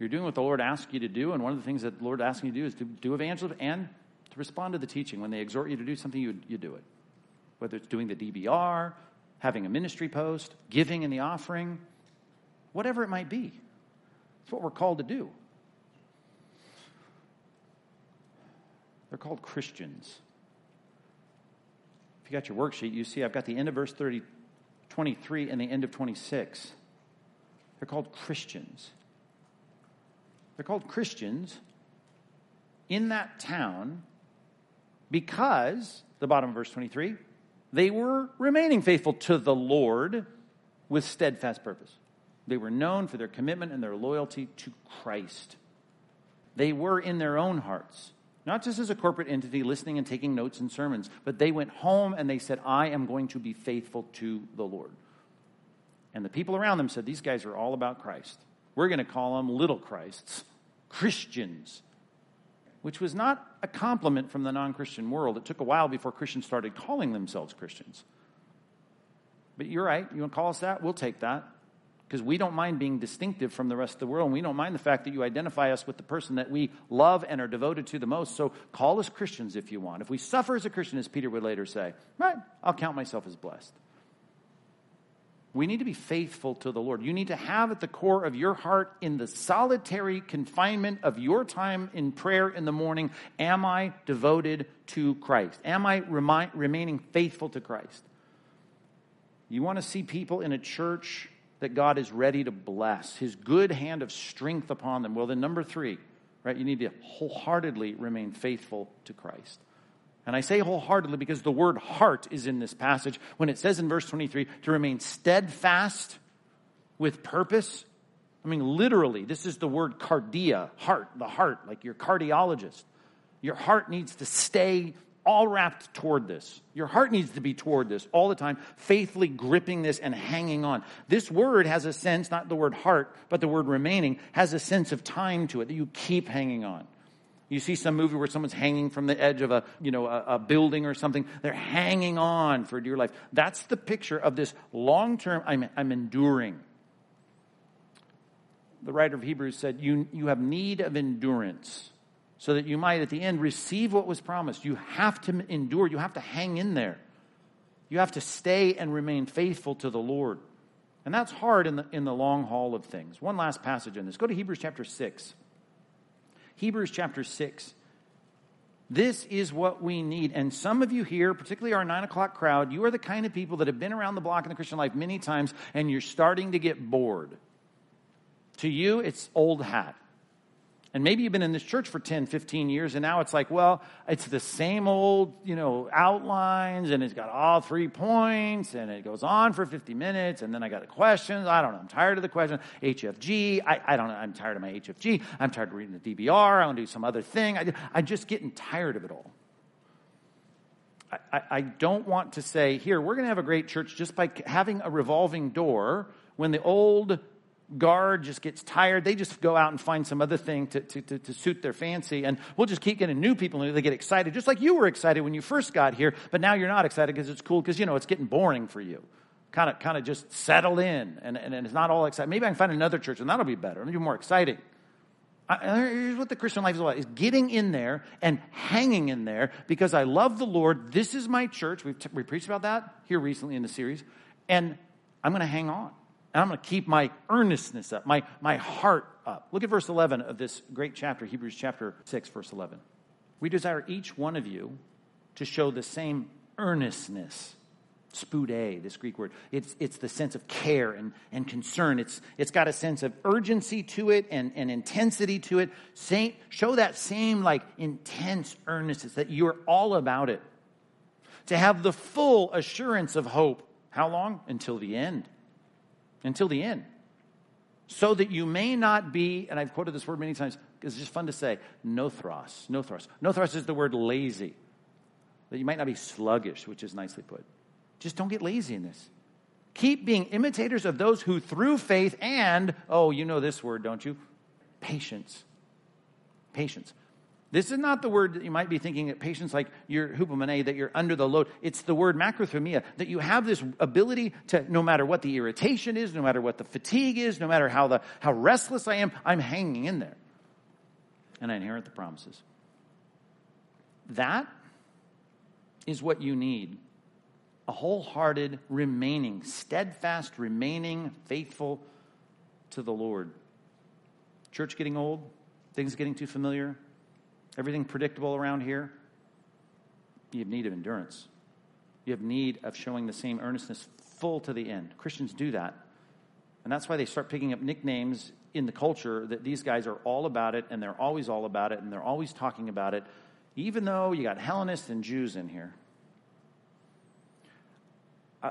you're doing what the Lord asks you to do. And one of the things that the Lord asks you to do is to do evangelism and to respond to the teaching. When they exhort you to do something, you, you do it. Whether it's doing the DBR, having a ministry post, giving in the offering, whatever it might be. It's what we're called to do. They're called Christians. If you got your worksheet, you see I've got the end of verse 30, 23 and the end of 26. They're called Christians. They're called Christians in that town because, the bottom of verse 23, they were remaining faithful to the Lord with steadfast purpose. They were known for their commitment and their loyalty to Christ. They were in their own hearts not just as a corporate entity listening and taking notes and sermons, but they went home and they said, I am going to be faithful to the Lord. And the people around them said, These guys are all about Christ. We're going to call them little Christs, Christians, which was not a compliment from the non Christian world. It took a while before Christians started calling themselves Christians. But you're right. You want to call us that? We'll take that because we don't mind being distinctive from the rest of the world. And we don't mind the fact that you identify us with the person that we love and are devoted to the most. So call us Christians if you want. If we suffer as a Christian, as Peter would later say, right, I'll count myself as blessed. We need to be faithful to the Lord. You need to have at the core of your heart, in the solitary confinement of your time in prayer in the morning, am I devoted to Christ? Am I remi- remaining faithful to Christ? You want to see people in a church that God is ready to bless, his good hand of strength upon them. Well, then, number three, right? You need to wholeheartedly remain faithful to Christ. And I say wholeheartedly because the word heart is in this passage when it says in verse 23 to remain steadfast with purpose. I mean, literally, this is the word cardia, heart, the heart, like your cardiologist. Your heart needs to stay all wrapped toward this. Your heart needs to be toward this all the time, faithfully gripping this and hanging on. This word has a sense, not the word heart, but the word remaining, has a sense of time to it that you keep hanging on. You see some movie where someone's hanging from the edge of a, you know, a, a building or something. They're hanging on for dear life. That's the picture of this long term, I'm, I'm enduring. The writer of Hebrews said, you, you have need of endurance so that you might at the end receive what was promised. You have to endure, you have to hang in there. You have to stay and remain faithful to the Lord. And that's hard in the, in the long haul of things. One last passage in this. Go to Hebrews chapter 6. Hebrews chapter 6. This is what we need. And some of you here, particularly our nine o'clock crowd, you are the kind of people that have been around the block in the Christian life many times and you're starting to get bored. To you, it's old hat. And maybe you've been in this church for 10, 15 years, and now it's like, well, it's the same old, you know, outlines, and it's got all three points, and it goes on for 50 minutes, and then I got the questions. I don't know. I'm tired of the question. HFG. I, I don't know. I'm tired of my HFG. I'm tired of reading the DBR. I want to do some other thing. I, I'm just getting tired of it all. I, I don't want to say, here, we're going to have a great church just by having a revolving door when the old guard just gets tired. They just go out and find some other thing to, to, to, to, suit their fancy. And we'll just keep getting new people and they get excited, just like you were excited when you first got here, but now you're not excited because it's cool because, you know, it's getting boring for you. Kind of, kind of just settle in and, and, and, it's not all exciting. Maybe I can find another church and that'll be better. It'll be more exciting. I, here's what the Christian life is about, is getting in there and hanging in there because I love the Lord. This is my church. We've t- we preached about that here recently in the series. And I'm going to hang on. And I'm going to keep my earnestness up, my, my heart up. Look at verse 11 of this great chapter, Hebrews chapter 6, verse 11. We desire each one of you to show the same earnestness. Spude, this Greek word. It's, it's the sense of care and, and concern. It's, it's got a sense of urgency to it and, and intensity to it. Show that same like intense earnestness that you're all about it. To have the full assurance of hope. How long? Until the end until the end. So that you may not be, and I've quoted this word many times it's just fun to say, nothros. Nothros. Nothros is the word lazy. That you might not be sluggish, which is nicely put. Just don't get lazy in this. Keep being imitators of those who through faith and, oh, you know this word, don't you? Patience. Patience. This is not the word that you might be thinking that patients like your hupomone, that you're under the load. It's the word macrothumia, that you have this ability to, no matter what the irritation is, no matter what the fatigue is, no matter how, the, how restless I am, I'm hanging in there. And I inherit the promises. That is what you need. A wholehearted remaining, steadfast remaining, faithful to the Lord. Church getting old, things getting too familiar, everything predictable around here, you have need of endurance. You have need of showing the same earnestness full to the end. Christians do that. And that's why they start picking up nicknames in the culture that these guys are all about it and they're always all about it and they're always talking about it, even though you got Hellenists and Jews in here.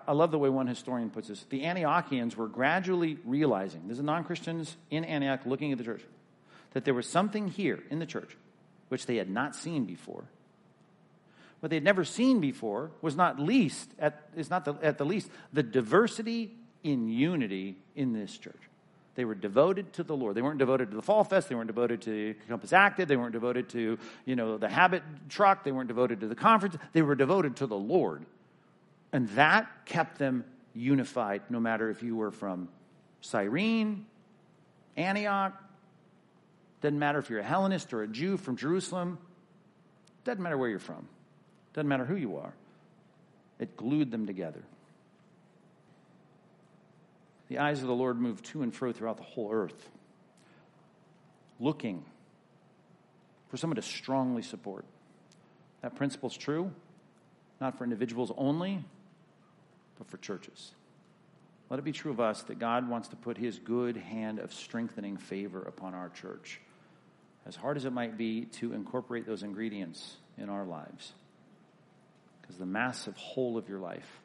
I love the way one historian puts this. The Antiochians were gradually realizing, this is non Christians in Antioch looking at the church, that there was something here in the church which they had not seen before. What they had never seen before was not least, at, is not the, at the least, the diversity in unity in this church. They were devoted to the Lord. They weren't devoted to the Fall Fest. They weren't devoted to Compass Active. They weren't devoted to, you know, the Habit truck. They weren't devoted to the conference. They were devoted to the Lord. And that kept them unified, no matter if you were from Cyrene, Antioch, doesn't matter if you're a Hellenist or a Jew from Jerusalem. Doesn't matter where you're from. Doesn't matter who you are. It glued them together. The eyes of the Lord move to and fro throughout the whole earth, looking for someone to strongly support. That principle is true, not for individuals only, but for churches. Let it be true of us that God wants to put his good hand of strengthening favor upon our church as hard as it might be, to incorporate those ingredients in our lives. Because the massive whole of your life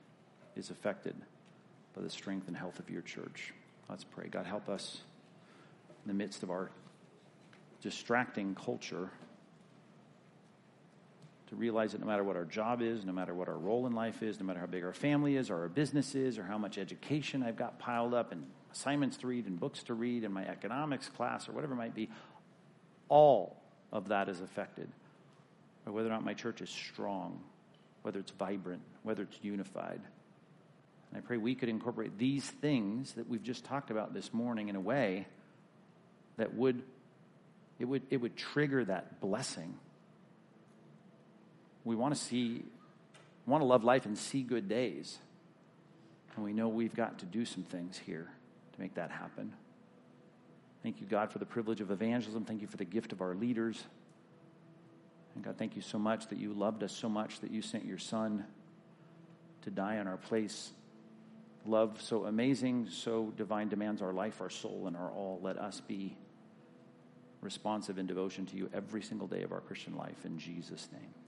is affected by the strength and health of your church. Let's pray. God, help us in the midst of our distracting culture to realize that no matter what our job is, no matter what our role in life is, no matter how big our family is, or our business is, or how much education I've got piled up, and assignments to read, and books to read, and my economics class, or whatever it might be, all of that is affected whether or not my church is strong, whether it's vibrant, whether it's unified. And I pray we could incorporate these things that we've just talked about this morning in a way that would it would it would trigger that blessing. We want to see want to love life and see good days. And we know we've got to do some things here to make that happen. Thank you, God, for the privilege of evangelism. Thank you for the gift of our leaders. And God, thank you so much that you loved us so much that you sent your son to die in our place. Love so amazing, so divine demands our life, our soul, and our all. Let us be responsive in devotion to you every single day of our Christian life. In Jesus' name.